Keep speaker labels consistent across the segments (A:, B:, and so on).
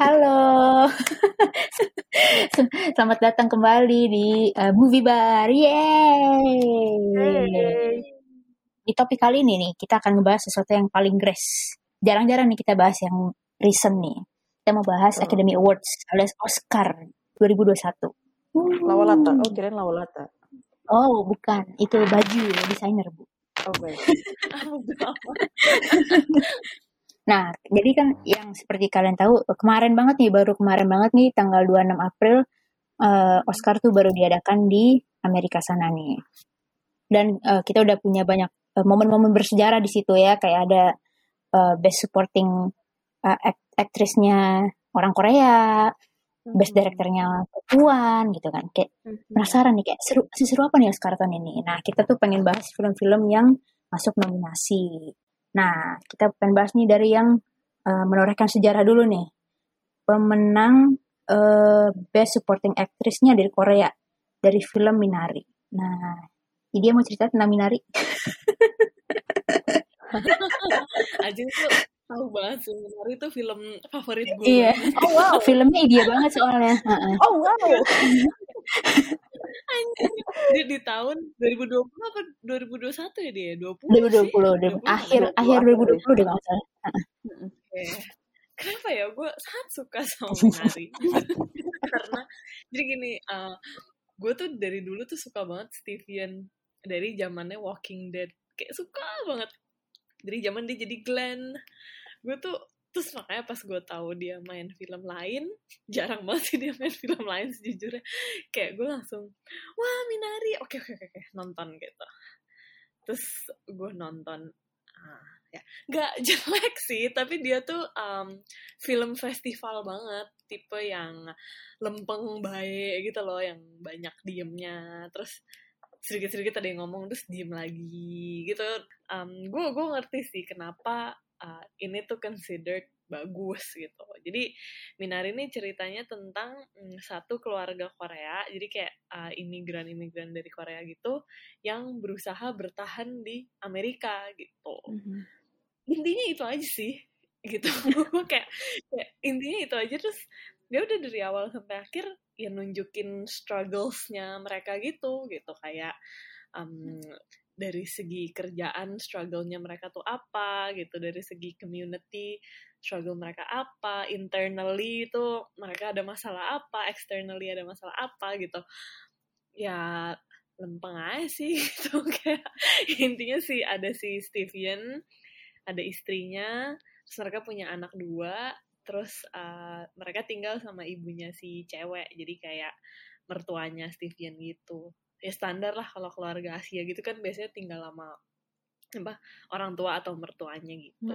A: Halo. Selamat datang kembali di uh, Movie Bar. Yeay. Di topik kali ini nih, kita akan ngebahas sesuatu yang paling grace. Jarang-jarang nih kita bahas yang recent nih. Kita mau bahas
B: Oh.
A: Academy Awards alias Oscar 2021.
B: Lawalata. Oh, kirain lawalata.
A: Oh, bukan. Itu baju desainer, Bu.
B: Oh, baik.
A: Nah, jadi kan yang seperti kalian tahu, kemarin banget nih, baru kemarin banget nih, tanggal 26 April, eh, Oscar tuh baru diadakan di Amerika sana nih. Dan eh, kita udah punya banyak eh, momen-momen bersejarah di situ ya, kayak ada eh, Best Supporting eh, act- Actress-nya orang Korea, Best Director-nya perempuan gitu kan. Kayak penasaran nih, kayak seru, seru apa nih Oscar tahun ini? Nah, kita tuh pengen bahas film-film yang masuk nominasi. Nah, kita pengen bahas nih dari yang eh, menorehkan sejarah dulu nih. Pemenang eh, Best Supporting Actress-nya dari Korea, dari film Minari. Nah, ini dia mau cerita tentang Minari.
C: Aja tuh tahu banget sebenarnya itu film favorit gue.
A: Iya.
B: Oh, wow.
A: Filmnya dia banget soalnya. Heeh.
B: Oh, wow.
C: Di, di tahun 2020 apa 2021 ya dia? 20
A: 2020,
C: sih?
A: deh.
C: 20,
A: akhir
B: 20,
A: akhir
B: akhir
A: 2020 deh kalau nggak salah.
C: Oke. Kenapa ya gue sangat suka sama Minari? Karena jadi gini, uh, gue tuh dari dulu tuh suka banget Steven dari zamannya Walking Dead. Kayak suka banget. Dari zaman dia jadi Glenn. Gue tuh terus makanya pas gue tahu dia main film lain, jarang banget sih dia main film lain sejujurnya. Kayak gue langsung, wah Minari, oke oke oke oke, nonton gitu. Terus gue nonton, ah, ya. Nggak jelek sih tapi dia tuh um, film festival banget. Tipe yang lempeng baik gitu loh yang banyak diemnya. Terus sedikit-sedikit ada yang ngomong terus diem lagi gitu. Um, gue gue ngerti sih kenapa uh, ini tuh considered bagus gitu. Jadi Minari ini ceritanya tentang mm, satu keluarga Korea jadi kayak uh, imigran-imigran dari Korea gitu yang berusaha bertahan di Amerika gitu. Intinya itu aja sih gitu. Kayak, kayak intinya itu aja terus dia udah dari awal sampai akhir ya nunjukin strugglesnya mereka gitu gitu. Kayak um, dari segi kerjaan struggle-nya mereka tuh apa gitu dari segi community struggle mereka apa internally itu mereka ada masalah apa externally ada masalah apa gitu. Ya lempeng aja sih gitu kayak intinya sih ada si Steven ada istrinya terus mereka punya anak dua terus uh, mereka tinggal sama ibunya si cewek jadi kayak mertuanya Steven gitu ya standar lah kalau keluarga Asia gitu kan biasanya tinggal sama apa orang tua atau mertuanya gitu.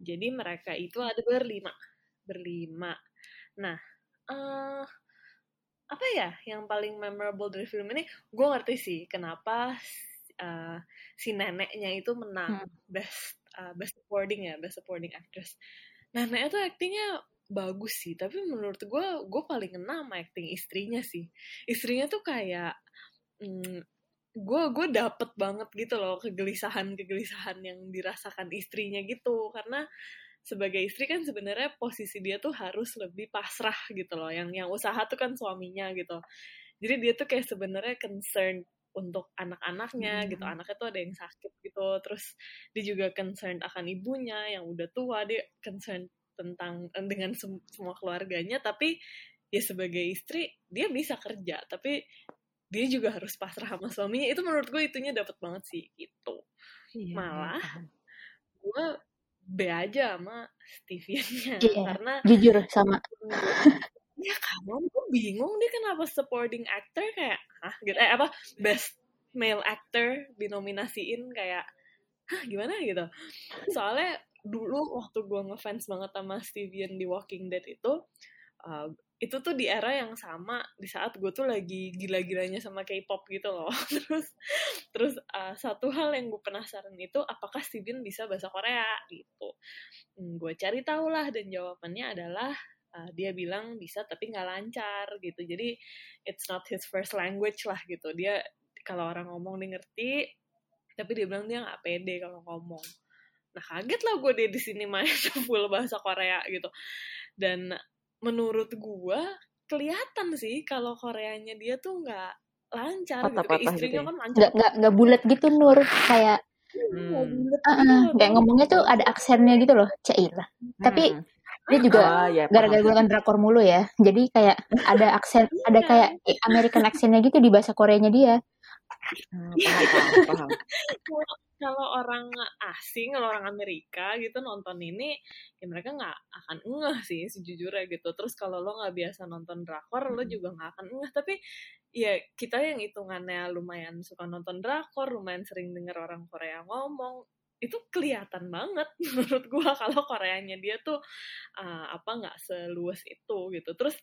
C: Jadi mereka itu ada berlima berlima. Nah eh apa ya yang paling memorable dari film ini? Gue ngerti sih kenapa uh, si neneknya itu menang best uh, best supporting ya best supporting actress. Neneknya tuh aktingnya bagus sih tapi menurut gue gue paling kena sama acting istrinya sih. Istrinya tuh kayak mm, gue gue dapet banget gitu loh kegelisahan kegelisahan yang dirasakan istrinya gitu. Karena sebagai istri kan sebenarnya posisi dia tuh harus lebih pasrah gitu loh. Yang yang usaha tuh kan suaminya gitu. Jadi dia tuh kayak sebenarnya concern untuk anak-anaknya gitu. Anaknya tuh ada yang sakit gitu. Terus dia juga concern akan ibunya yang udah tua. Dia concern tentang dengan sem semua keluarganya. Tapi ya sebagai istri dia bisa kerja. Tapi dia juga harus pasrah sama suaminya. Itu menurut gue itunya dapat banget sih gitu.
B: Iya,
C: malah gue B aja sama Steven-nya
A: Iya,
C: karena
A: jujur sama.
C: ya kamu gue bingung dia kenapa supporting actor kayak ah gitu. Eh apa? Best male actor dinominasiin kayak hah gimana? Gitu. Soalnya dulu waktu gue ngefans banget sama Steven di Walking Dead itu uh, itu tuh di era yang sama di saat gue tuh lagi gila-gilanya sama K-pop gitu loh. Terus terus uh, satu hal yang gue penasaran itu apakah Steven bisa bahasa Korea? Gitu. Hmm, gue cari tahu lah dan jawabannya adalah uh, dia bilang bisa tapi nggak lancar gitu. Jadi it's not his first language lah gitu. Dia kalau orang ngomong dia ngerti tapi dia bilang dia nggak pede kalau ngomong. Nah kaget lah gue dia di sini main full bahasa Korea gitu. Dan menurut gua kelihatan sih kalau Koreanya dia tuh nggak lancar gitu. Kayak
B: gitu
C: istrinya
B: ya.
C: kan lancar.
A: nggak nggak nggak bulat gitu Nur kayak
B: Hmm.
A: uh, kayak ngomongnya tuh ada aksennya gitu loh Cailah tapi
B: Hmm.
A: dia juga
B: Ah, ya, paham.
A: gara-gara gue kan drakor mulu ya jadi kayak ada aksen ada
C: Iya.
A: kayak American accentnya gitu di bahasa Koreanya dia
B: Hmm, paham, paham, paham.
C: Kalau- orang asing, kalau orang Amerika gitu nonton ini, ya mereka nggak akan ngeh sih sejujurnya gitu. Terus kalau lo nggak biasa nonton drakor, lo juga nggak akan ngeh. Tapi ya kita yang hitungannya lumayan suka nonton drakor, lumayan sering denger orang Korea ngomong, itu kelihatan banget menurut gua kalau Koreanya dia tuh uh, apa nggak seluas itu gitu. Terus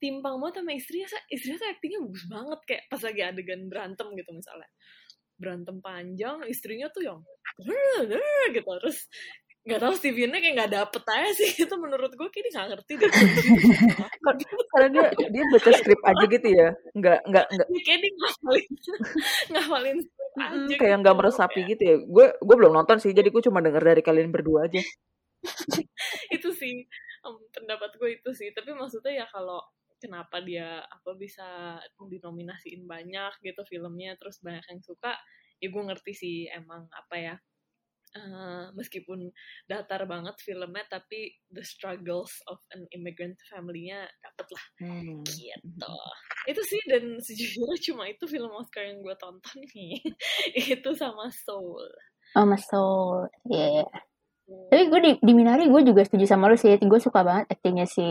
C: timpang banget sama istrinya, istrinya tuh aktingnya bagus banget kayak pas lagi adegan berantem gitu misalnya berantem panjang istrinya tuh yang gitu terus nggak tahu Stevennya kayak nggak dapet aja sih itu menurut gue dia nggak ngerti deh
B: Karena dia dia baca skrip aja gitu ya. Nggak nggak nggak
C: kayak dia ngafalin ngafalin aja
B: kayak nggak meresapi gitu ya. Gue gue belum nonton sih, jadi gue cuma denger dari kalian berdua aja.
C: itu sih em, pendapat gue itu sih tapi maksudnya ya kalau kenapa dia apa bisa dinominasiin banyak gitu filmnya terus banyak yang suka ya gue ngerti sih emang apa ya eh, meskipun datar banget filmnya tapi the struggles of an immigrant family-nya dapet lah.
B: Hmm.
C: gitu. Itu sih dan sejujurnya cuma itu film Oscar yang gue tonton nih. Itu sama Soul.
A: Oh Mas Soul Iya. tapi gue di, di Minari gue juga setuju sama lu sih. Gue suka banget aktingnya si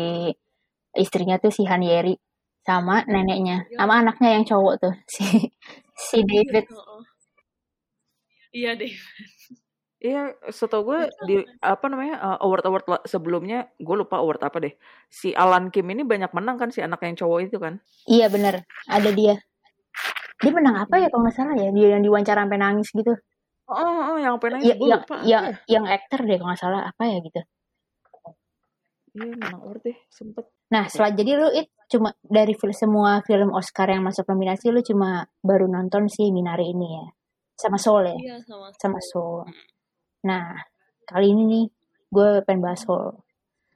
A: istrinya tuh si Han Yeri sama neneknya
C: Iya.
A: sama anaknya yang cowok tuh si si David.
C: Heeh. iya deh
B: Iya, setahu gue di apa namanya uh, award award sebelumnya gue lupa award apa deh. Si Alan Kim ini banyak menang kan si anak yang cowok itu kan.
A: iya bener ada dia dia menang apa ya kalau nggak salah ya dia yang diwawancara sampai nangis gitu
B: Oh, oh, oh, yang penanya
A: Iya,
B: gue
A: yang
B: lupa.
A: yang yang aktor deh kalau nggak salah apa ya gitu
B: Iya menang award deh sempet.
A: nah setelah jadi lu it cuma dari film semua film Oscar yang masuk nominasi lu cuma baru nonton si Minari ini ya sama Soul ya
C: iya sama
A: sama
C: Soul.
A: Soul nah kali ini nih gue pengen bahas Soul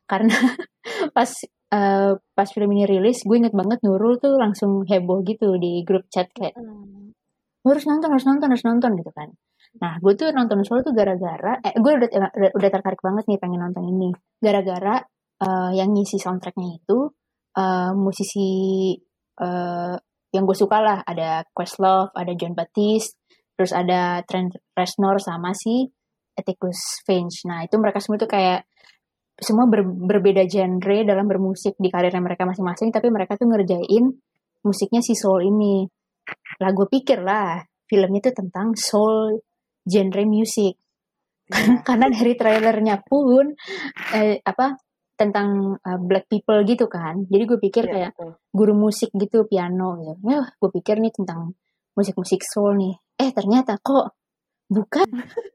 A: karena pas eh, pas film ini rilis gue inget banget Nurul tuh langsung heboh gitu di grup chat kayak "Lu harus nonton harus nonton harus nonton gitu kan. Nah gue tuh nonton Soul tuh gara-gara eh gue udah, udah tertarik banget nih pengen nonton ini. Gara-gara eh, yang ngisi soundtracknya itu eh, musisi eh, yang gue suka lah. Ada Questlove ada John Baptiste terus ada Trent Reznor sama si Atticus Finch nah itu mereka semua tuh kayak semua ber- berbeda genre dalam bermusik di karirnya mereka masing-masing tapi mereka tuh ngerjain musiknya si soul ini. Lah gue pikir lah filmnya tuh tentang soul genre music.
B: Iya.
A: karena dari trailernya pun eh, apa tentang uh, black people gitu kan. Jadi gue pikir
B: Iya,
A: kayak
B: betul.
A: guru musik gitu piano gitu. Wah, gue pikir nih tentang musik-musik soul nih. Eh ternyata kok bukan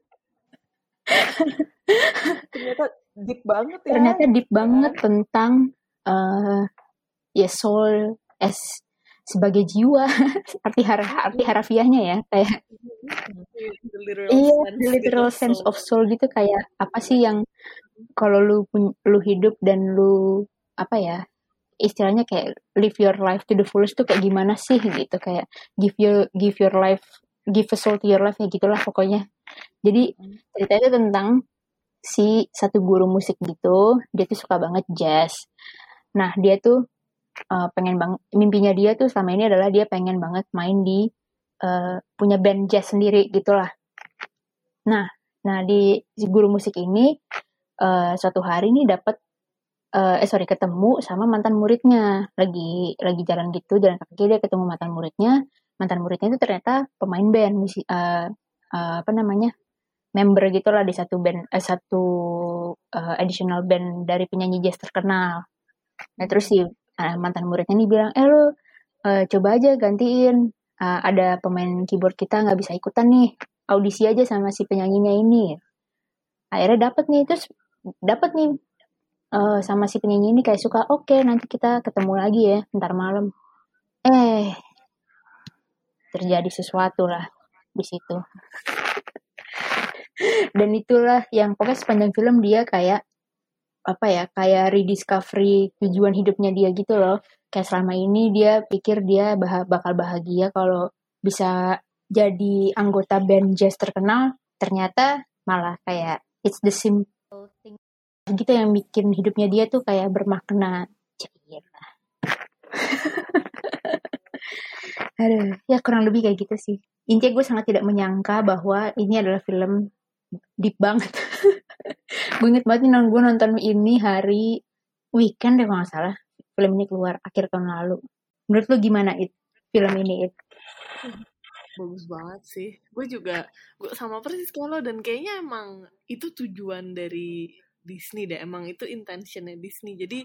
B: Ternyata deep banget ya.
A: ternyata deep banget tentang eh ya soul as sebagai jiwa arti har- arti harafiahnya ya kayak
C: the literal
A: iya
C: sense
A: the literal
C: gitu,
A: sense
C: soul.
A: of soul gitu kayak apa sih yang kalau lu lu hidup dan lu apa ya istilahnya kayak live your life to the fullest tuh kayak gimana sih gitu kayak give your give your life give a soul to your life ya gitulah pokoknya jadi ceritanya itu tentang si satu guru musik gitu dia tuh suka banget jazz. Nah dia tuh uh, pengen bang mimpinya dia tuh selama ini adalah dia pengen banget main di uh, punya band jazz sendiri gitulah. Nah nah di si guru musik ini uh, suatu hari nih dapat eh eh, sorry ketemu sama mantan muridnya. Lagi lagi jalan gitu jalan kaki dia ketemu mantan muridnya. Mantan muridnya itu ternyata pemain band musi eh, eh, apa namanya member gitulah di satu band eh, satu eh, additional band dari penyanyi jazz terkenal. Nah terus si eh, mantan muridnya nih bilang eh lo eh, coba aja gantiin Eh, ada pemain keyboard kita nggak bisa ikutan nih audisi aja sama si penyanyinya ini. Akhirnya dapat nih terus dapat nih eh, sama si penyanyi ini kayak suka oke nanti kita ketemu lagi ya ntar malam. Eh terjadi sesuatu lah di situ dan itulah yang pokoknya sepanjang film dia kayak apa ya kayak rediscovery tujuan hidupnya dia gitu loh kayak selama ini dia pikir dia bah bakal bahagia kalau bisa jadi anggota band jazz terkenal ternyata malah kayak it's the simple thing gitu yang bikin hidupnya dia tuh kayak bermakna Cila. Aduh, ya kurang lebih kayak gitu sih. Intinya gue sangat tidak menyangka bahwa ini adalah film deep banget. gue inget banget nih gue nonton ini hari weekend deh kalau nggak salah. Film ini keluar akhir tahun lalu. Menurut lo gimana it film ini it?
C: Bagus banget sih. Gue juga gue sama persis kalau dan kayaknya emang itu tujuan dari Disney deh. Emang itu intentionnya Disney. Jadi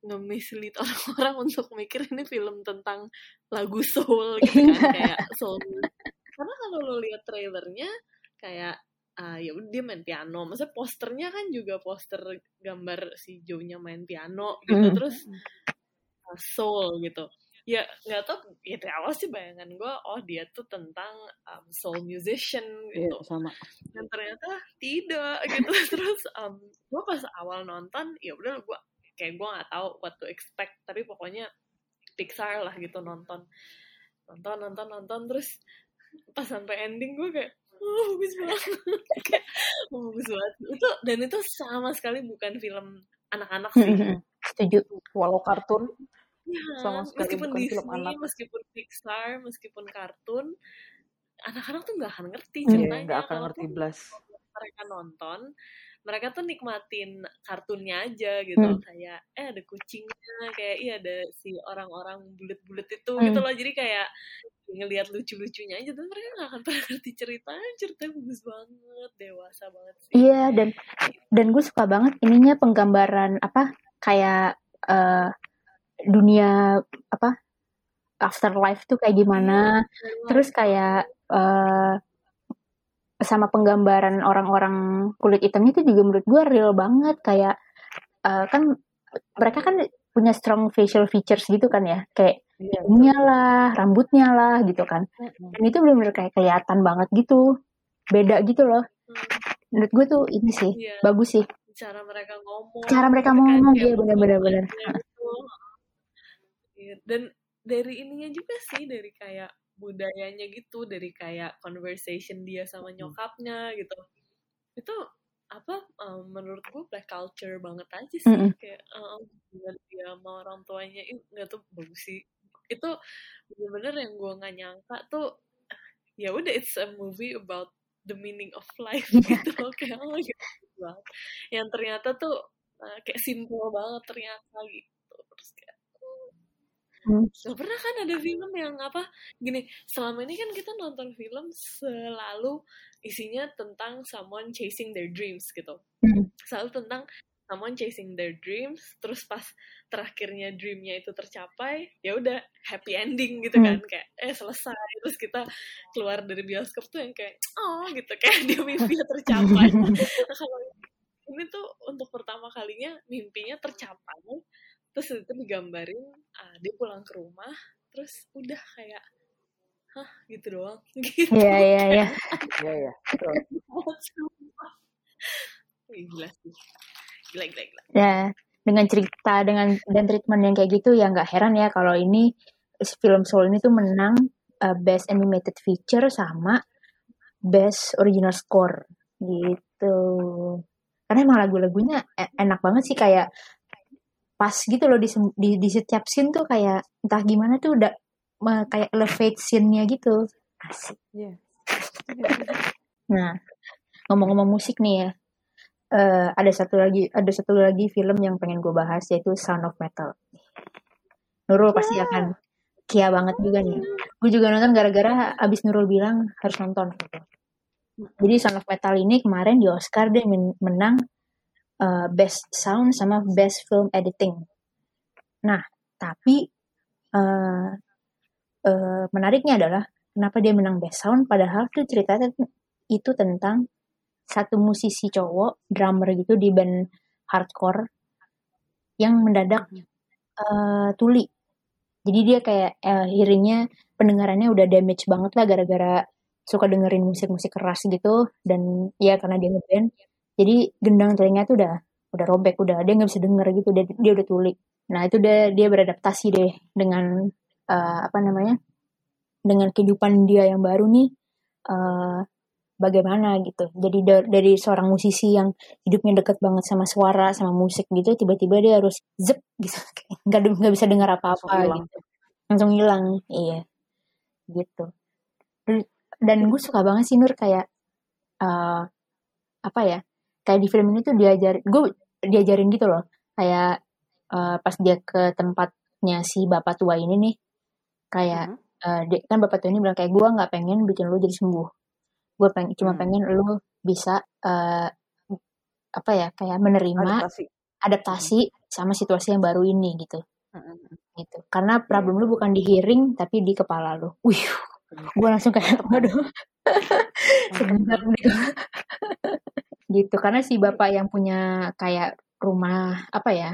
C: nge-mislead orang-orang untuk mikir ini film tentang lagu soul gitu kan kayak soul karena kalau lo lihat trailernya kayak uh, ya dia main piano. Maksudnya posternya kan juga poster gambar si Joe-nya main piano gitu
A: Mm.
C: terus uh, soul gitu. Ya nggak tau ya dari awal sih bayangan gue oh dia tuh tentang um, soul musician
B: Iya,
C: gitu.
B: sama.
C: dan ternyata tidak gitu. Terus um, gue pas awal nonton ya udah gue kayak gue nggak tahu what to expect. Tapi pokoknya Pixar lah gitu nonton. Nonton nonton nonton terus pas sampai ending gue kayak oh bagus banget kayak oh, bagus banget itu dan itu sama sekali bukan film anak-anak sih
A: Setuju.
B: Walau kartun,
C: Ya,
B: Sama sekali
C: meskipun
B: bukan
C: Disney,
B: film anak.
C: meskipun Pixar, meskipun kartun, anak-anak tuh nggak akan ngerti
A: Hmm.
B: ya
C: ceritanya.
B: nggak akan ngerti blas.
C: mereka nonton, mereka tuh nikmatin kartunnya aja gitu.
A: Hmm.
C: Kayak, eh ada kucingnya, kayak iya ada si orang-orang bulet-bulet itu
A: Hmm.
C: gitu loh. Jadi kayak ngelihat lucu-lucunya aja, tapi mereka nggak akan pernah ngerti ceritanya. Ceritanya bagus banget, dewasa banget sih.
A: Iya dan dan gue suka banget ininya penggambaran apa kayak eh, dunia apa afterlife tuh kayak gimana. Terus kayak eh, sama penggambaran orang-orang kulit hitamnya itu juga menurut gue real banget kayak eh, kan mereka kan punya strong facial features gitu kan ya kayak
B: Iya,
A: hidungnya lah, rambutnya lah gitu kan. Dan itu benar-benar kayak kelihatan banget gitu. Beda gitu loh.
C: Hmm,
A: Menurut gue tuh ini sih
C: Iya.
A: bagus sih.
C: cara mereka ngomong
A: Cara mereka ngomong iya benar-benar benar.
C: gitu. Iya, dan dari ininya juga sih dari kayak budayanya gitu dari kayak conversation dia sama nyokapnya gitu. Itu apa um, menurut gue black culture banget aja sih.
A: Mm-mm.
C: kayak um, dengan dia sama orang tuanya itu nggak tuh bagus sih. Itu bener-bener yang gue nggak nyangka tuh ya udah it's a movie about the meaning of life gitu. Loh kayak oh gitu yang ternyata tuh uh, kayak simple banget ternyata gitu. Terus kayak
A: Hmm.
C: Gak pernah kan ada film yang apa gini selama ini kan kita nonton film selalu isinya tentang someone chasing their dreams gitu
A: Hmm.
C: selalu tentang someone chasing their dreams terus pas terakhirnya dreamnya itu tercapai ya udah happy ending gitu
A: Hmm.
C: kan kayak eh selesai terus kita keluar dari bioskop tuh yang kayak oh gitu kayak dia mimpinya tercapai Nah, kalau ini tuh untuk pertama kalinya mimpinya tercapai terus itu digambarin ah, dia pulang ke rumah terus udah kayak hah gitu doang gitu
A: Iya iya iya.
B: Iya, iya.
C: gila sih gila gila gila
A: Ya dengan cerita dengan dan treatment yang kayak gitu ya nggak heran ya kalau ini film Soul ini tuh menang uh, best animated feature sama best original score gitu. Karena emang lagu-lagunya e- enak banget sih kayak pas gitu loh di, di, di setiap scene tuh kayak entah gimana tuh udah me- kayak elevate scene-nya gitu. Asik.
B: Iya.
A: Nah, ngomong-ngomong musik nih ya, eh, ada satu lagi ada satu lagi film yang pengen gue bahas yaitu Sound of Metal. Nurul pasti akan kia banget juga nih. Gue juga nonton gara-gara abis Nurul bilang harus nonton. Gitu. Jadi Sound of Metal ini kemarin di Oscar dia men- menang eh, Best Sound sama Best Film Editing. Nah, tapi eh, eh, menariknya adalah kenapa dia menang Best Sound padahal tuh ceritanya itu tentang satu musisi cowok drummer gitu di band hardcore yang mendadak eh, tuli. Jadi dia kayak eh, hearingnya pendengarannya udah damage banget lah gara-gara suka dengerin musik-musik keras gitu dan ya karena dia ngeband jadi gendang telinga tuh udah udah robek udah dia nggak bisa denger gitu dia, dia udah tuli. Nah itu dia dia beradaptasi deh dengan uh, apa namanya dengan kehidupan dia yang baru nih uh, bagaimana gitu. Jadi da dari seorang musisi yang hidupnya deket banget sama suara sama musik gitu tiba-tiba dia harus zep gitu. Nggak nggak bisa dengar apa-apa gitu. Langsung hilang iya. Gitu. Dan gue suka banget sih Nur kayak uh, apa ya kayak di film ini tuh diajar gue diajarin gitu loh kayak uh, pas dia ke tempatnya si bapak tua ini nih kayak -huh. uh, dia, kan bapak tua ini bilang kayak gue nggak pengen bikin lo jadi sembuh gue pengen cuma hmm. pengen lo bisa uh, apa ya kayak menerima adaptasi, adaptasi hmm. sama situasi yang baru ini gitu hmm. gitu karena problem hmm. lu bukan di hearing tapi di kepala lu wih gue langsung kayak waduh sebentar gitu gitu. Karena si bapak yang punya kayak rumah apa ya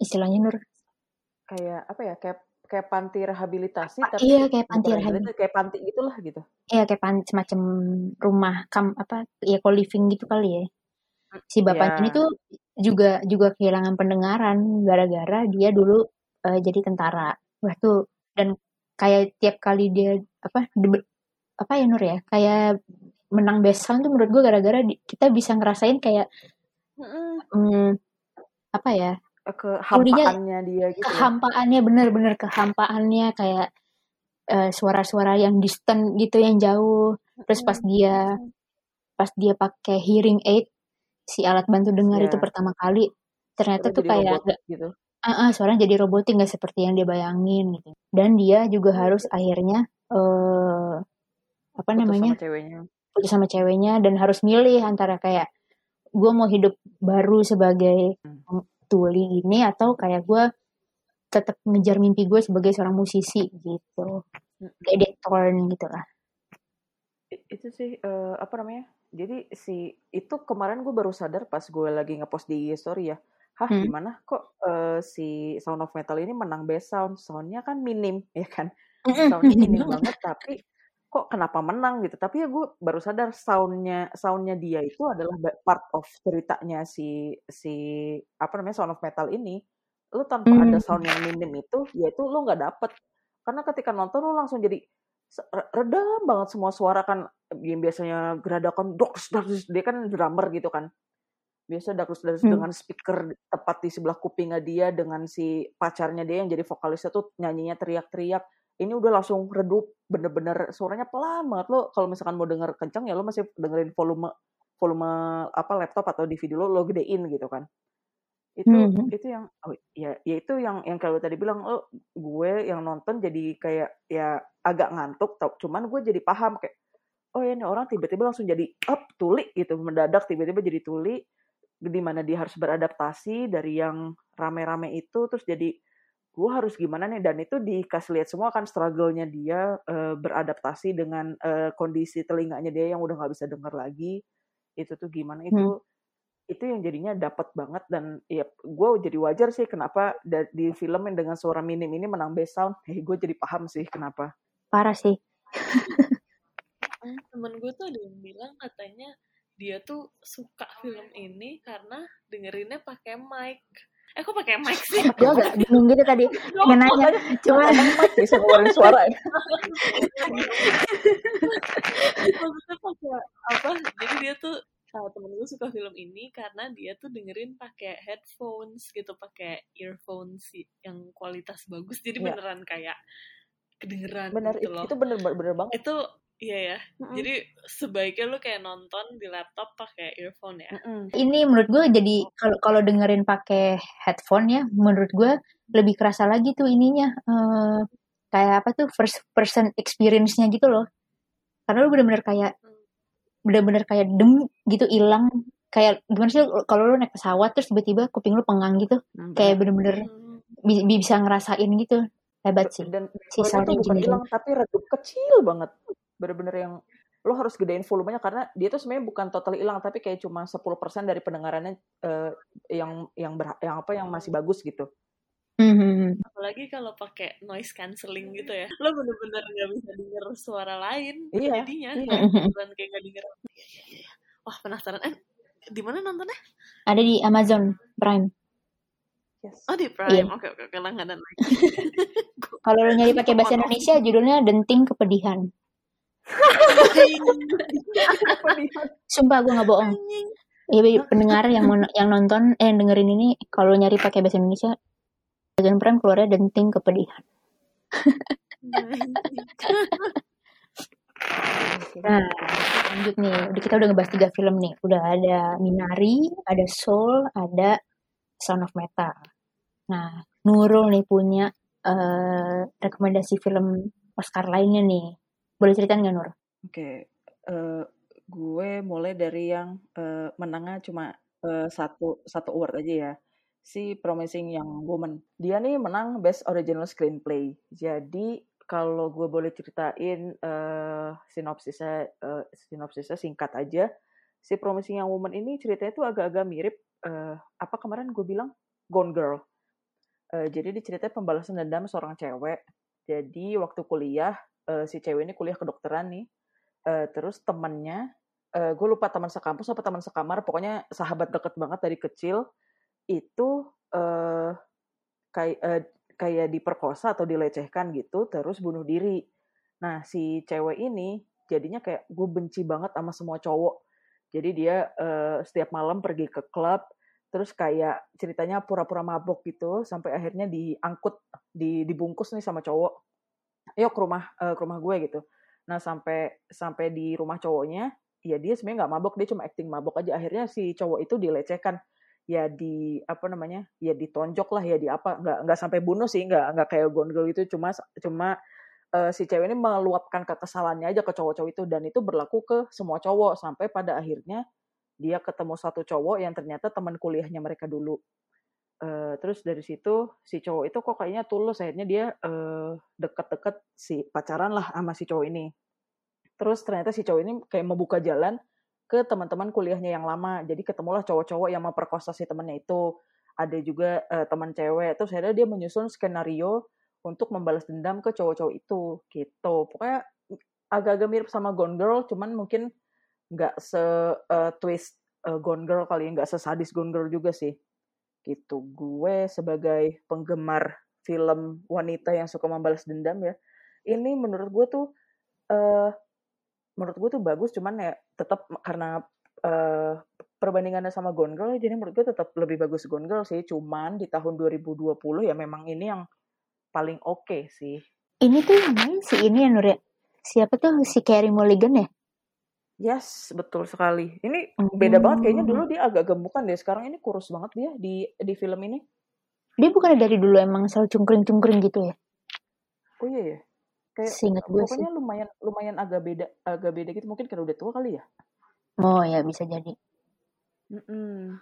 A: istilahnya nur?
B: Kayak apa ya kayak kayak panti rehabilitasi
A: tapi iya kayak panti
B: rehabilitasi kayak panti gitulah gitu.
A: Iya kayak panti semacam rumah kam apa ya co-living gitu kali ya. Si bapak yeah. ini tuh juga juga kehilangan pendengaran gara-gara dia dulu uh, jadi tentara. Wah tuh dan kayak tiap kali dia apa apa ya Nur ya kayak menang best sound tuh menurut gue gara-gara kita bisa ngerasain kayak mm. Apa ya
B: kehampaannya dia gitu. Ya.
A: Kehampaannya bener-bener kehampaannya kayak uh, suara-suara yang distant gitu yang jauh. Terus pas dia pas dia pakai hearing aid si alat bantu dengar yeah. itu pertama kali ternyata tuh kayak gak, gitu. Uh, uh, suaranya jadi robotik nggak seperti yang dia bayangin gitu. Dan dia juga hmm. harus akhirnya uh, apa putus namanya? Sama ceweknya. Putus sama ceweknya dan harus milih antara kayak gue mau hidup baru sebagai hmm. tuli ini atau kayak gue tetap ngejar mimpi gue sebagai seorang musisi gitu. Kayak dead torn gitu lah.
B: Itu sih uh, apa namanya? Jadi si itu kemarin gue baru sadar pas gue lagi ngepost di story ya. Hah hmm. gimana? Kok uh, si Sound of Metal ini menang best sound? Soundnya kan minim ya kan? Soundnya minim banget tapi kok kenapa menang? gitu. Tapi ya gue baru sadar soundnya soundnya dia itu adalah part of ceritanya si si apa namanya sound of metal ini. Lu tanpa mm. ada sound yang minim itu ya itu lu nggak dapet. Karena ketika nonton lu langsung jadi redam banget semua suara kan. Yang biasanya geradakan doks doks dia kan drummer gitu kan. Biasa dakus dakus hmm. dengan speaker tepat di sebelah kupingnya dia dengan si pacarnya dia yang jadi vokalisnya tuh nyanyinya teriak-teriak ini udah langsung redup bener-bener suaranya pelan banget lo kalau misalkan mau denger kenceng ya lo masih dengerin volume volume apa laptop atau DVD lo lo gedein gitu kan itu mm-hmm. itu yang oh, ya ya itu yang yang kalau tadi bilang lo gue yang nonton jadi kayak ya agak ngantuk tau cuman gue jadi paham kayak oh ya ini orang tiba-tiba langsung jadi up tuli gitu mendadak tiba-tiba jadi tuli di mana dia harus beradaptasi dari yang rame-rame itu terus jadi gue harus gimana nih? Dan itu dikasih lihat semua kan struggle-nya dia uh, beradaptasi dengan uh, kondisi telinganya dia yang udah nggak bisa dengar lagi. Itu tuh gimana? Itu hmm. itu yang jadinya dapat banget dan ya gue jadi wajar sih kenapa di film yang dengan suara minim ini menang best sound. Hey, gue jadi paham sih kenapa.
A: Parah sih.
C: Temen gue tuh ada yang bilang katanya dia tuh suka film ini karena dengerinnya pakai mic eh kok pakai mic sih.
A: Gue agak bingung gitu tadi. Pengen nanya cuma
B: mic bisa ngeluarin suara ya.
C: Maksudnya pakai apa? Jadi dia tuh uh, temen gue suka film ini karena dia tuh dengerin pakai headphones gitu pakai earphones yang kualitas bagus. Jadi yeah. beneran kayak kedengeran
B: bener
C: gitu loh.
B: itu bener bener banget.
C: Itu Iya ya. Mm-hmm. Jadi sebaiknya lu kayak nonton di laptop pakai earphone ya. Mm-hmm.
A: Ini menurut gue jadi kalau kalau dengerin pakai headphone ya, menurut gue lebih kerasa lagi tuh ininya uh, kayak apa tuh first person experience-nya gitu loh. Karena lu bener-bener kayak bener-bener kayak dem gitu hilang kayak gimana sih kalau lu naik pesawat terus tiba-tiba kuping lu pengang gitu mm-hmm. kayak bener-bener bi bisa ngerasain gitu hebat sih
B: dan si sound bukan hilang tapi redup kecil banget bener-bener yang lo harus gedein volumenya karena dia tuh sebenarnya bukan total hilang tapi kayak cuma 10% dari pendengarannya uh, yang yang ber, yang apa yang masih bagus gitu.
A: Mm-hmm.
C: Apalagi kalau pakai noise cancelling gitu ya, lo bener-bener nggak bisa denger suara lain
B: iya,
C: jadinya,
B: iya.
C: kayak nggak denger. Wah penasaran, eh di mana nontonnya?
A: Ada di Amazon Prime.
B: Yes.
C: Oh di
A: Iya.
C: Prime. Oke oke oke langganan lagi.
A: Kalau lo nyari pakai bahasa. Indonesia, judulnya Denting Kepedihan. Sumpah gue nggak bohong. Ya Bi, pendengar yang mau yang nonton eh yang dengerin ini kalau nyari pakai bahasa Indonesia Amazon Prime keluarnya Denting Kepedihan. Nah, lanjut nih. Udah kita udah ngebahas tiga film nih. Udah ada Minari, ada Soul, ada Sound of Metal. Nah, Nurul nih punya eh, rekomendasi film Oscar lainnya nih. Boleh ceritain nggak Nur?
B: Oke, eh, gue mulai dari yang eh, menangnya cuma eh, satu satu award aja ya. Si Promising Young Woman. Dia nih menang Best Original Screenplay. Jadi kalau gue boleh ceritain eh, sinopsisnya eh, sinopsisnya singkat aja. Si Promising Young Woman ini ceritanya tuh agak-agak mirip eh, apa kemarin gue bilang Gone Girl. Eh, jadi diceritain pembalasan dendam seorang cewek. Jadi waktu kuliah eh, si cewek ini kuliah kedokteran nih. Eh, terus temennya, eh, gue lupa teman sekampus apa teman sekamar, pokoknya sahabat deket banget dari kecil itu eh kayak eh, kayak diperkosa atau dilecehkan gitu, terus bunuh diri. Nah si cewek ini jadinya kayak gue benci banget sama semua cowok. Jadi dia eh, setiap malam pergi ke klub, terus kayak ceritanya pura-pura mabok gitu, sampai akhirnya diangkut, di, dibungkus nih sama cowok. Yuk ke rumah eh, ke rumah gue gitu. Nah sampai sampai di rumah cowoknya, ya dia sebenarnya nggak mabok, dia cuma acting mabok aja. Akhirnya si cowok itu dilecehkan, ya di apa namanya, ya ditonjok lah, ya di apa, nggak nggak sampai bunuh sih, nggak nggak kayak Gone Girl itu, cuma cuma eh, si cewek ini meluapkan kekesalannya aja ke cowok-cowok itu dan itu berlaku ke semua cowok sampai pada akhirnya dia ketemu satu cowok yang ternyata teman kuliahnya mereka dulu. Eh, terus dari situ si cowok itu kok kayaknya tulus akhirnya dia eh, deket-deket si pacaran lah sama si cowok ini. Terus ternyata si cowok ini kayak membuka jalan ke teman-teman kuliahnya yang lama. Jadi ketemulah cowok-cowok yang memperkosa si temannya itu. Ada juga eh, teman cewek. Terus akhirnya dia menyusun skenario untuk membalas dendam ke cowok-cowok itu gitu. Pokoknya agak-agak mirip sama Gone Girl, cuman mungkin nggak se eh, twist eh, Gone Girl kali ya, nggak sesadis Gone Girl juga sih. Gitu. Gue sebagai penggemar film wanita yang suka membalas dendam ya, ini menurut gue tuh eh menurut gue tuh bagus, cuman ya tetap karena eh perbandingannya sama Gone Girl, jadi menurut gue tetap lebih bagus Gone Girl sih. Cuman di tahun 2020 ya memang ini yang paling oke sih.
A: Ini tuh yang main si ini ya Nur ya? Siapa tuh si Carey Mulligan ya?
B: Yes, betul sekali. Ini beda banget kayaknya
A: Hmm.
B: dulu dia agak gemukan deh. Sekarang ini kurus banget dia di di film ini.
A: Dia bukan dari dulu emang selalu cungkring-cungkring gitu ya?
B: Oh iya ya. Kayak
A: Seingat gue sih.
B: pokoknya lumayan lumayan agak beda agak beda gitu mungkin karena udah tua kali ya.
A: Oh ya bisa jadi.
B: Mm-mm.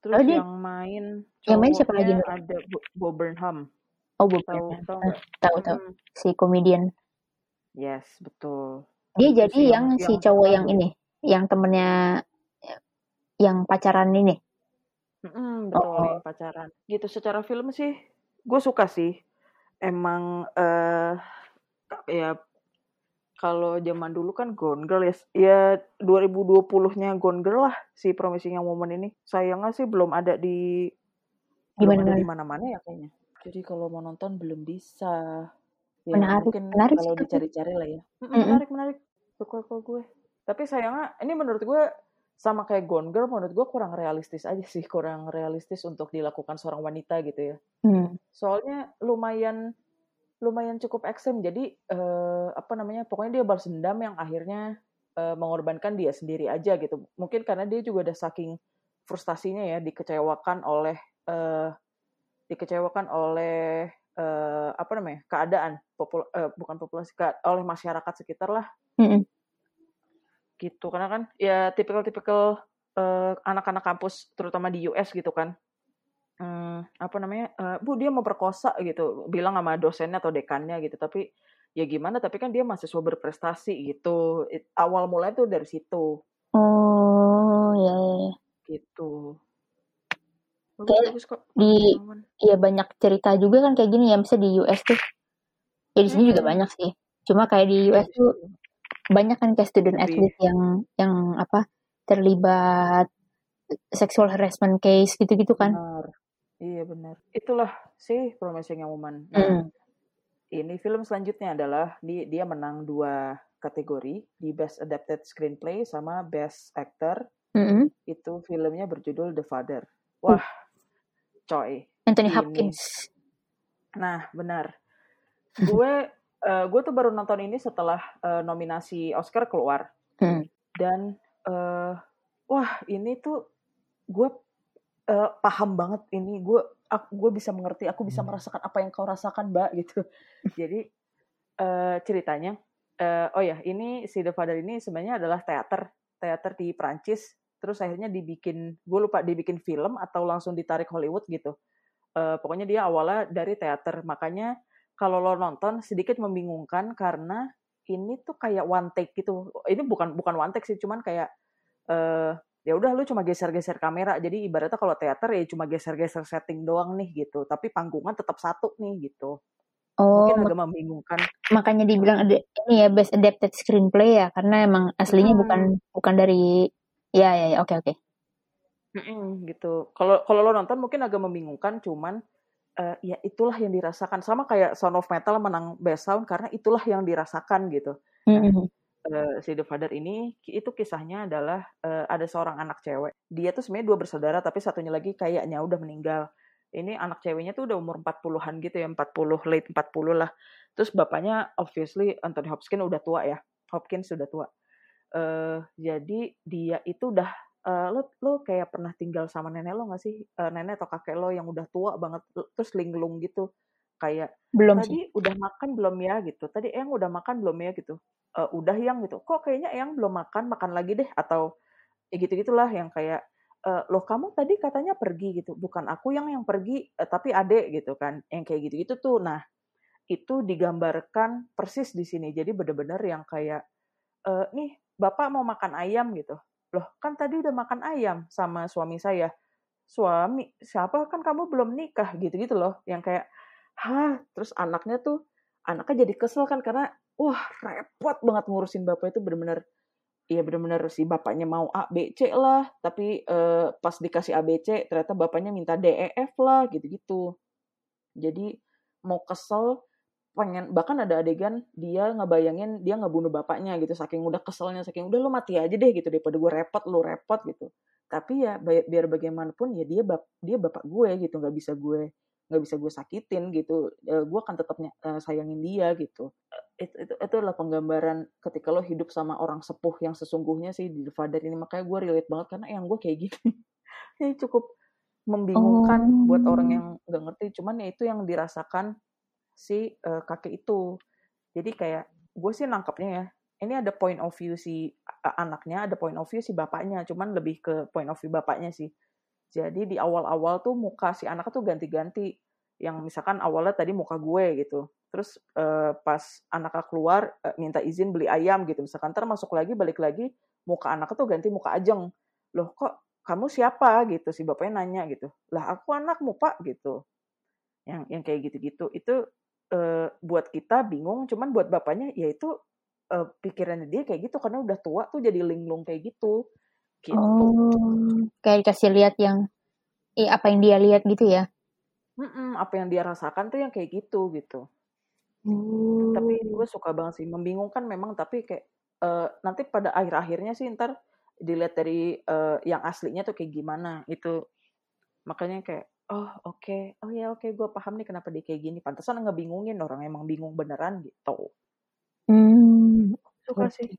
B: Terus
A: Oh, dia-
B: yang main
A: yang main siapa lagi,
B: ada Bo- Bob Burnham.
A: Oh Bob
B: Tahu
A: Burnham.
B: tahu
A: Ah? Tahu tahu.
B: Mm-mm.
A: Si komedian.
B: Yes, betul.
A: Dia
B: Itu
A: jadi yang,
B: yang
A: si cowok yang ini, yang temennya yang pacaran ini.
B: Mm-mm, betul
A: Oh.
B: yang pacaran. Gitu secara film sih gue suka sih. Emang eh ya kalau zaman dulu kan Gone Girl ya, ya 2020-nya Gone Girl lah si Promising Young Woman ini. Sayangnya sih belum ada di
A: mana-mana.
B: di mana-mana ya kayaknya. Jadi kalau mau nonton belum bisa. Ya
A: Menarik,
B: mungkin
A: menarik
B: kalau dicari-cari lah ya. Mm-mm,
A: Mm-mm.
B: Menarik, menarik. Suka kok gue. Tapi sayangnya ini menurut gue sama kayak Gone Girl menurut gue kurang realistis aja sih. Kurang realistis untuk dilakukan seorang wanita gitu ya.
A: Hmm.
B: Soalnya lumayan lumayan cukup ekstrem. Jadi eh, apa namanya? Pokoknya dia balas dendam yang akhirnya eh, mengorbankan dia sendiri aja gitu. Mungkin karena dia juga udah saking frustasinya ya dikecewakan oleh eh, dikecewakan oleh eh, apa namanya? keadaan popul eh, bukan populasi ka- oleh masyarakat sekitar lah
A: Mm-mm.
B: gitu. Karena kan ya tipikal-tipikal eh, anak-anak kampus terutama di US gitu kan hmm, apa namanya eh, bu dia memperkosa gitu bilang sama dosennya atau dekannya gitu tapi ya gimana tapi kan dia mahasiswa berprestasi gitu It- awal mulai tuh dari situ
A: Oh ya, ya, ya.
B: gitu bagus
A: Kayak
B: bagus kok
A: di ya banyak cerita juga kan kayak gini ya, misalnya di US tuh. Ya di sini juga
B: Mm-mm.
A: banyak sih. Cuma kayak di
B: Iya
A: US tuh banyak kan kayak student
B: lebih
A: athlete yang yang apa terlibat sexual harassment case gitu-gitu kan.
B: Benar. Iya benar. Itulah sih Promising Young Woman. Nah,
A: Mm.
B: ini film selanjutnya adalah di, dia menang dua kategori di Best Adapted Screenplay sama Best Actor.
A: Mm-mm.
B: Itu filmnya berjudul The Father. Wah, coy.
A: Anthony
B: Ini.
A: Hopkins.
B: Nah, benar. Gue eh, gue tuh baru nonton ini setelah eh, nominasi Oscar keluar
A: Hmm.
B: dan eh, wah ini tuh gue eh, paham banget ini gue gue bisa mengerti aku bisa merasakan apa yang kau rasakan mbak gitu jadi eh, ceritanya eh, oh ya ini si The Father ini sebenarnya adalah teater teater di Prancis terus akhirnya dibikin gue lupa dibikin film atau langsung ditarik Hollywood gitu. Eh, pokoknya dia awalnya dari teater. Makanya kalau lo nonton sedikit membingungkan karena ini tuh kayak one take gitu. Ini bukan bukan one take sih cuman kayak eh ya udah lu cuma geser-geser kamera. Jadi ibaratnya kalau teater ya cuma geser-geser setting doang nih gitu. Tapi panggungan tetap satu nih gitu.
A: Oh,
B: mungkin agak membingungkan.
A: makanya dibilang ada ini ya best adapted screenplay ya. Karena emang aslinya
B: Hmm.
A: bukan bukan dari ya ya ya oke oke.
B: Mm-mm, gitu kalau kalau lo nonton mungkin agak membingungkan cuman eh, ya itulah yang dirasakan sama kayak Sound of Metal menang Best Sound karena itulah yang dirasakan gitu
A: Mm-mm.
B: eh, si The Father ini itu kisahnya adalah eh, ada seorang anak cewek. Dia tuh sebenarnya dua bersaudara tapi satunya lagi kayaknya udah meninggal. Ini anak ceweknya tuh udah umur 40-an gitu ya, 40 late 40 lah. Terus bapaknya obviously Anthony Hopkins udah tua ya. Hopkins sudah tua. Eh jadi dia itu udah eh, lo lo kayak pernah tinggal sama nenek lo gak sih? Eh, nenek atau kakek lo yang udah tua banget terus linglung gitu. Kayak
A: Belum sih.
B: tadi udah makan belum ya? gitu. Tadi Eyang udah makan belum ya? gitu. "Eh, udah yang gitu. Kok kayaknya Eyang belum makan? Makan lagi deh. Atau ya gitu gitulah yang kayak "Eh, loh kamu tadi katanya pergi gitu. Bukan aku yang yang pergi eh, tapi adek gitu kan. Yang kayak gitu gitu tuh. Nah itu digambarkan persis di sini. Jadi bener-bener yang kayak "Eh, nih bapak mau makan ayam gitu. Loh kan tadi udah makan ayam sama suami saya. Suami siapa? Kan kamu belum nikah gitu gitu loh. Yang kayak hah? Terus anaknya tuh anaknya jadi kesel kan karena wah repot banget ngurusin bapak itu bener-bener. Iya bener-bener si bapaknya mau A, B, C lah, tapi eh, pas dikasih A, B, C ternyata bapaknya minta D, E, F lah gitu-gitu. Jadi mau kesel, pengen bahkan ada adegan dia ngebayangin dia ngebunuh bapaknya gitu saking udah keselnya saking udah lu mati aja deh gitu daripada gue repot lu repot gitu. Tapi ya bi- biar bagaimanapun ya dia bap dia bapak gue gitu nggak bisa gue nggak bisa gue sakitin gitu. Eh, gue akan tetap ny- eh, sayangin dia gitu. Eh, itu, itu itu adalah penggambaran ketika lo hidup sama orang sepuh yang sesungguhnya sih di The Father ini. Makanya gue relate banget karena yang gue kayak gini ini cukup membingungkan buat orang
A: Oh.
B: yang nggak ngerti. Cuman ya itu yang dirasakan si eh, kakek itu. Jadi kayak gue sih nangkepnya ya ini ada point of view si a- anaknya ada point of view si bapaknya cuman lebih ke point of view bapaknya sih. Jadi di awal-awal tuh muka si anak tuh ganti-ganti. Yang misalkan awalnya tadi muka gue gitu. Terus eh, pas anaknya keluar eh, minta izin beli ayam gitu. Misalkan ntar masuk lagi balik lagi muka anaknya tuh ganti muka ajeng. Loh kok kamu siapa gitu? Si bapaknya nanya gitu. Lah aku anakmu pak gitu. Yang yang kayak gitu-gitu. Itu eh, buat kita bingung cuman buat bapaknya ya itu eh, pikirannya dia kayak gitu karena udah tua tuh jadi linglung kayak gitu gitu
A: Oh, kayak dikasih lihat yang eh apa yang dia lihat gitu ya.
B: Mm-mm, apa yang dia rasakan tuh yang kayak gitu gitu
A: Oh.
B: tapi gue suka banget sih membingungkan memang tapi kayak eh, nanti pada akhir-akhirnya sih ntar dilihat dari eh, yang aslinya tuh kayak gimana itu makanya kayak oh oke. Oh ya oke gue paham nih kenapa dia kayak gini. Pantesan ngebingungin orang emang bingung beneran gitu.
A: Hmm,
B: suka sih.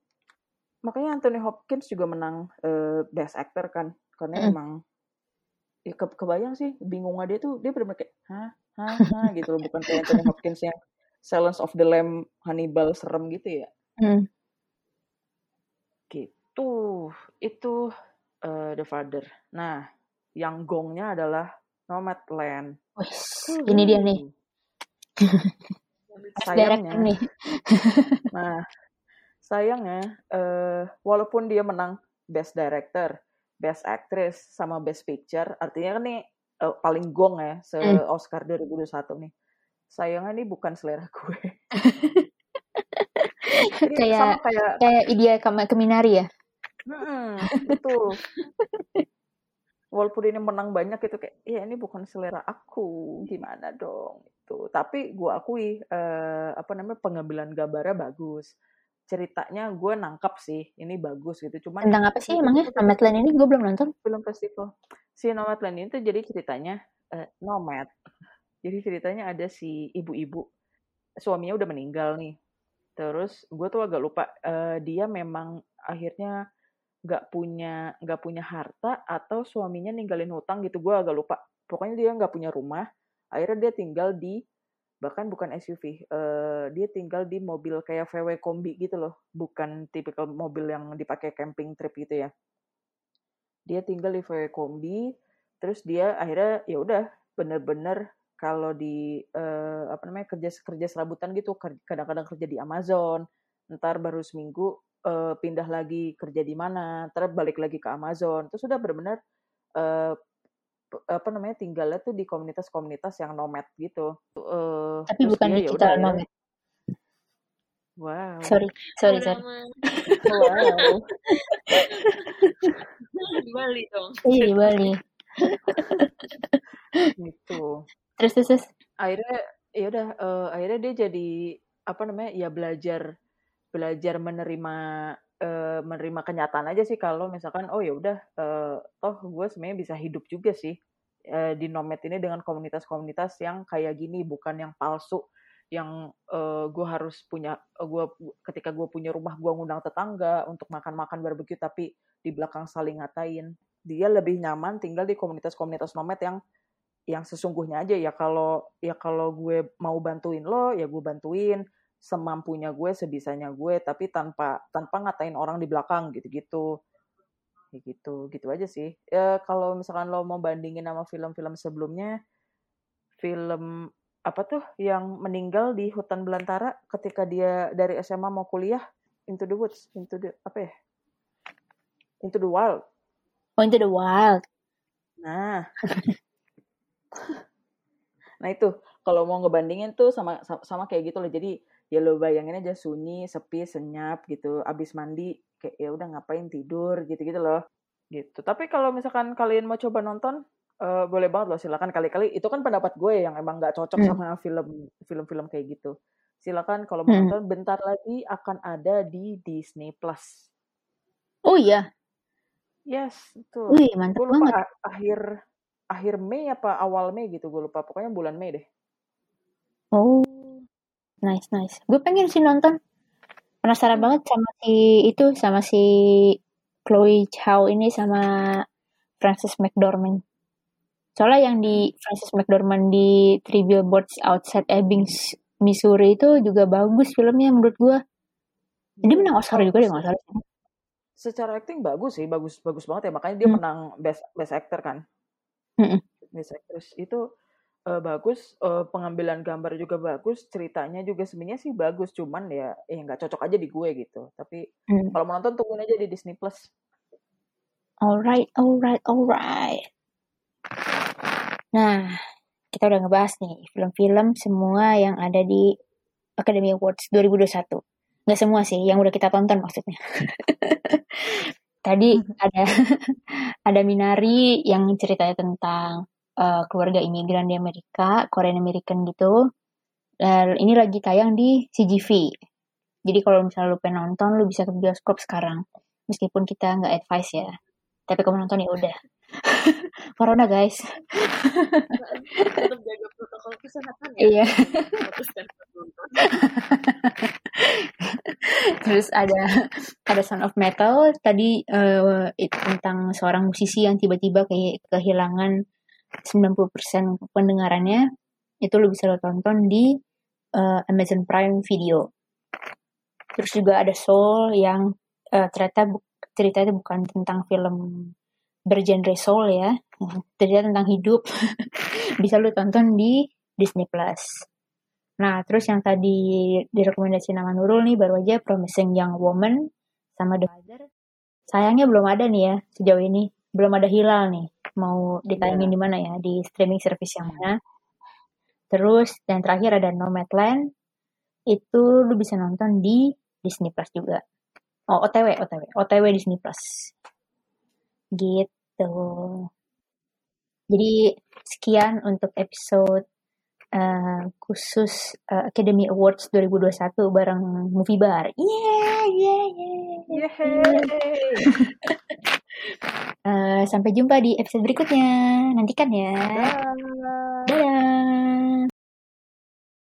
B: Makanya Anthony Hopkins juga menang eh, Best Actor kan. Karena
A: Mm.
B: emang ya ke- kebayang sih bingungnya dia tuh dia bener-bener kayak hah? Hah? Hah? gitu loh. Bukan kayak Anthony Hopkins yang Silence of the Lamb Hannibal serem gitu ya.
A: Hmm.
B: gitu. Itu eh, The Father. Nah yang gongnya adalah Nomadland
A: Wes, ini dia nih. Best
B: sayangnya
A: director nih.
B: Nah, sayangnya eh, walaupun dia menang Best Director, Best Actress, sama Best Picture, artinya kan nih eh, paling gong ya se
A: Hmm.
B: Oscar 2021 nih. Sayangnya ini bukan selera gue.
A: Kayak
B: kayak
A: kayak Idea Keminari ya.
B: Mm-mm, betul. Walaupun ini menang banyak itu kayak ya ini bukan selera aku gimana dong? Itu tapi gue akui uh, apa namanya pengambilan gambarnya bagus. Ceritanya gue nangkap sih ini bagus gitu. Cuman
A: tentang apa sih emangnya? Nomadland ini? Gue belum nonton.
B: Film festival. Si Nomadland ini tuh jadi ceritanya uh, nomad. Jadi ceritanya ada si ibu-ibu. Suaminya udah meninggal nih. Terus gue tuh agak lupa uh, dia memang akhirnya nggak punya nggak punya harta atau suaminya ninggalin hutang gitu gue agak lupa. Pokoknya dia nggak punya rumah akhirnya dia tinggal di bahkan bukan SUV uh, eh, dia tinggal di mobil kayak VW kombi gitu loh. Bukan tipikal mobil yang dipakai camping trip gitu ya. Dia tinggal di VW kombi terus dia akhirnya ya udah bener-bener kalau di uh, apa namanya kerja kerja serabutan gitu kadang-kadang kerja di Amazon ntar baru seminggu uh, pindah lagi kerja di mana, terus balik lagi ke Amazon. Terus sudah benar-benar uh, apa namanya tinggalnya tuh di komunitas-komunitas yang nomad gitu.
A: Uh, Tapi bukan di kita ya, nomad.
B: Wow.
A: Sorry, sorry, sorry. wow.
C: di Bali dong.
A: Iya di Bali.
B: gitu.
A: Terus terus.
B: Akhirnya ya udah uh, akhirnya dia jadi apa namanya ya belajar belajar menerima uh, menerima kenyataan aja sih kalau misalkan oh ya udah uh, toh gue sebenarnya bisa hidup juga sih uh, di nomad ini dengan komunitas-komunitas yang kayak gini bukan yang palsu yang uh, gue harus punya uh, gue ketika gue punya rumah gue ngundang tetangga untuk makan-makan barbeque tapi di belakang saling ngatain. Dia lebih nyaman tinggal di komunitas-komunitas nomad yang yang sesungguhnya aja. Ya kalau ya kalau gue mau bantuin lo ya gue bantuin semampunya gue sebisanya gue tapi tanpa tanpa ngatain orang di belakang gitu-gitu. Ya gitu gitu aja sih. Ya kalau misalkan lo mau bandingin sama film-film sebelumnya film apa tuh yang meninggal di hutan belantara ketika dia dari SMA mau kuliah? Into the Woods Into the apa ya? Into the Wild.
A: Oh Into the Wild.
B: Nah. Nah itu. Kalau mau ngebandingin tuh sama sama kayak gitu loh. Jadi ya lo bayangin aja sunyi sepi senyap gitu. Abis mandi kayak ya udah ngapain tidur? gitu gitu loh. Gitu. Tapi kalau misalkan kalian mau coba nonton uh, boleh banget loh silakan kali-kali. Itu kan pendapat gue yang emang nggak cocok hmm. sama film film-film kayak gitu. Silakan kalau mau hmm. nonton bentar lagi akan ada di Disney Plus.
A: Oh iya?
B: Yes itu
A: Wih, mantap
B: gue lupa
A: banget.
B: akhir akhir Mei apa awal Mei gitu gue lupa. Pokoknya bulan Mei deh.
A: Oh Nice, nice. Gue pengen sih nonton. Penasaran banget sama si itu, sama si Chloe Chow ini sama Francis McDormand. Soalnya yang di Francis McDormand di Three Billboards Outside Ebbing, Missouri itu juga bagus filmnya menurut gue. Jadi menang Oscar juga deh nggak salah.
B: Secara acting bagus sih, bagus bagus banget ya. Makanya dia hmm. menang best best actor kan.
A: Hmm.
B: Best actress itu uh, bagus, uh, pengambilan gambar juga bagus, ceritanya juga sebenarnya sih bagus, cuman ya ya nggak cocok aja di gue gitu. Tapi hmm. kalau mau nonton tungguin aja di Disney Plus.
A: Alright, alright, alright. Nah, kita udah ngebahas nih film-film semua yang ada di Academy Awards 2021. Nggak semua sih, yang udah kita tonton maksudnya. Tadi ada ada Minari yang ceritanya tentang uh, keluarga imigran di Amerika, Korean American gitu. Uh, ini lagi tayang di CGV. Jadi kalau misalnya lu pengen nonton, lu bisa ke bioskop sekarang. Meskipun kita nggak advice ya. Tapi kalau nonton ya udah. Corona guys.
C: Tetap jaga protokol kesehatan ya.
A: Iya. Terus ada ada Son of Metal tadi uh, tentang seorang musisi yang tiba-tiba kayak kehilangan 90% pendengarannya itu lo bisa lo tonton di uh, Amazon Prime Video. Terus juga ada Soul yang uh, ternyata bu cerita itu bukan tentang film bergenre soul ya, ternyata tentang hidup. bisa lo tonton di Disney Plus. Nah, terus yang tadi direkomendasi nama Nurul nih baru aja Promising Young Woman sama The Father. Sayangnya belum ada nih ya sejauh ini. Belum ada hilal nih mau ditayangin yeah. di mana ya di streaming service yang mana terus dan terakhir ada Nomadland itu lu bisa nonton di Disney Plus juga oh OTW OTW OTW Disney Plus gitu Jadi sekian untuk episode uh, khusus uh, Academy Awards 2021 bareng Movie Bar. Yeah, yeah, yeah. yeah. uh, sampai jumpa di episode berikutnya. Nantikan ya.
B: Bye.